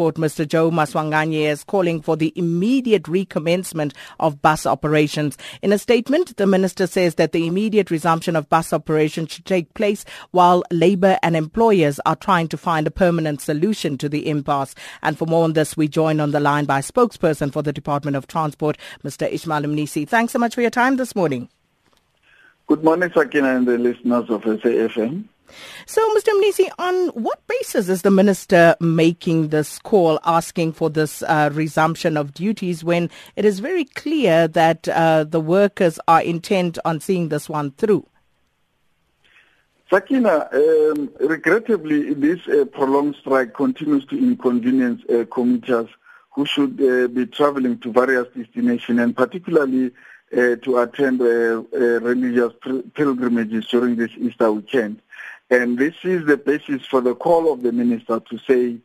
Mr. Joe Maswanganyi is calling for the immediate recommencement of bus operations. In a statement, the minister says that the immediate resumption of bus operations should take place while labour and employers are trying to find a permanent solution to the impasse. And for more on this, we join on the line by spokesperson for the Department of Transport, Mr. Ishmael Mnisi. Thanks so much for your time this morning. Good morning, Sakina, and the listeners of SAFM. So, Mr. Mnisi, on what basis is the minister making this call asking for this uh, resumption of duties when it is very clear that uh, the workers are intent on seeing this one through? Sakina, um, regrettably, this uh, prolonged strike continues to inconvenience uh, commuters who should uh, be traveling to various destinations and particularly uh, to attend religious pilgrimages during this Easter weekend. And this is the basis for the call of the minister to say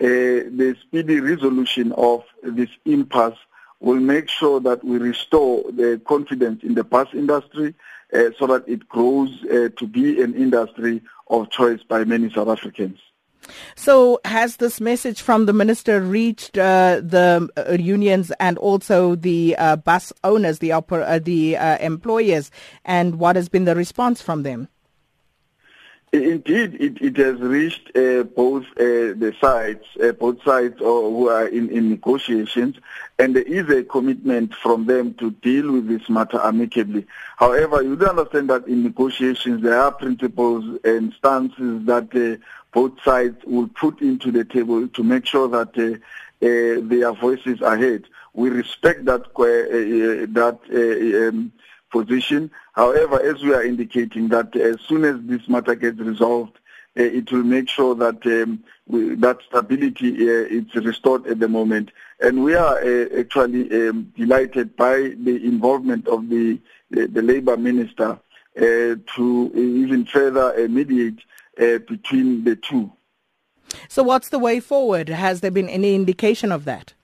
uh, the speedy resolution of this impasse will make sure that we restore the confidence in the bus industry uh, so that it grows uh, to be an industry of choice by many South Africans. So, has this message from the minister reached uh, the uh, unions and also the uh, bus owners, the, oper- the employers, and what has been the response from them? Indeed, it, it has reached uh, both uh, the sides, uh, both sides who are in, in negotiations, and there is a commitment from them to deal with this matter amicably. However, you do understand that in negotiations there are principles and stances that uh, both sides will put into the table to make sure that uh, uh, their voices are heard. We respect that that um, position. However, as we are indicating that as soon as this matter gets resolved, uh, it will make sure that um, we, that stability uh, is restored at the moment. And we are uh, actually um, delighted by the involvement of the, the, the Labour Minister to even further mediate between the two. So what's the way forward? Has there been any indication of that?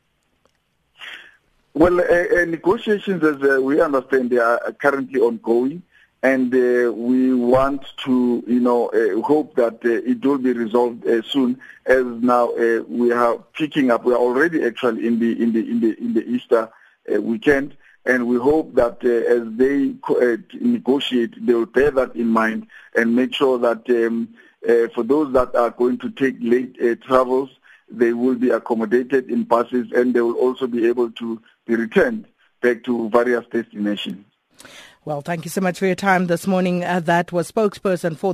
Well, uh, uh, negotiations, as uh, we understand, they are currently ongoing, and uh, we want to, you know, uh, hope that uh, it will be resolved soon. As now we are picking up, we are already actually in the in the in the in the Easter weekend, and we hope that as they negotiate, they will bear that in mind and make sure that um, for those that are going to take late travels they will be accommodated in buses and they will also be able to be returned back to various destinations. Well, thank you so much for your time this morning. Uh, that was spokesperson for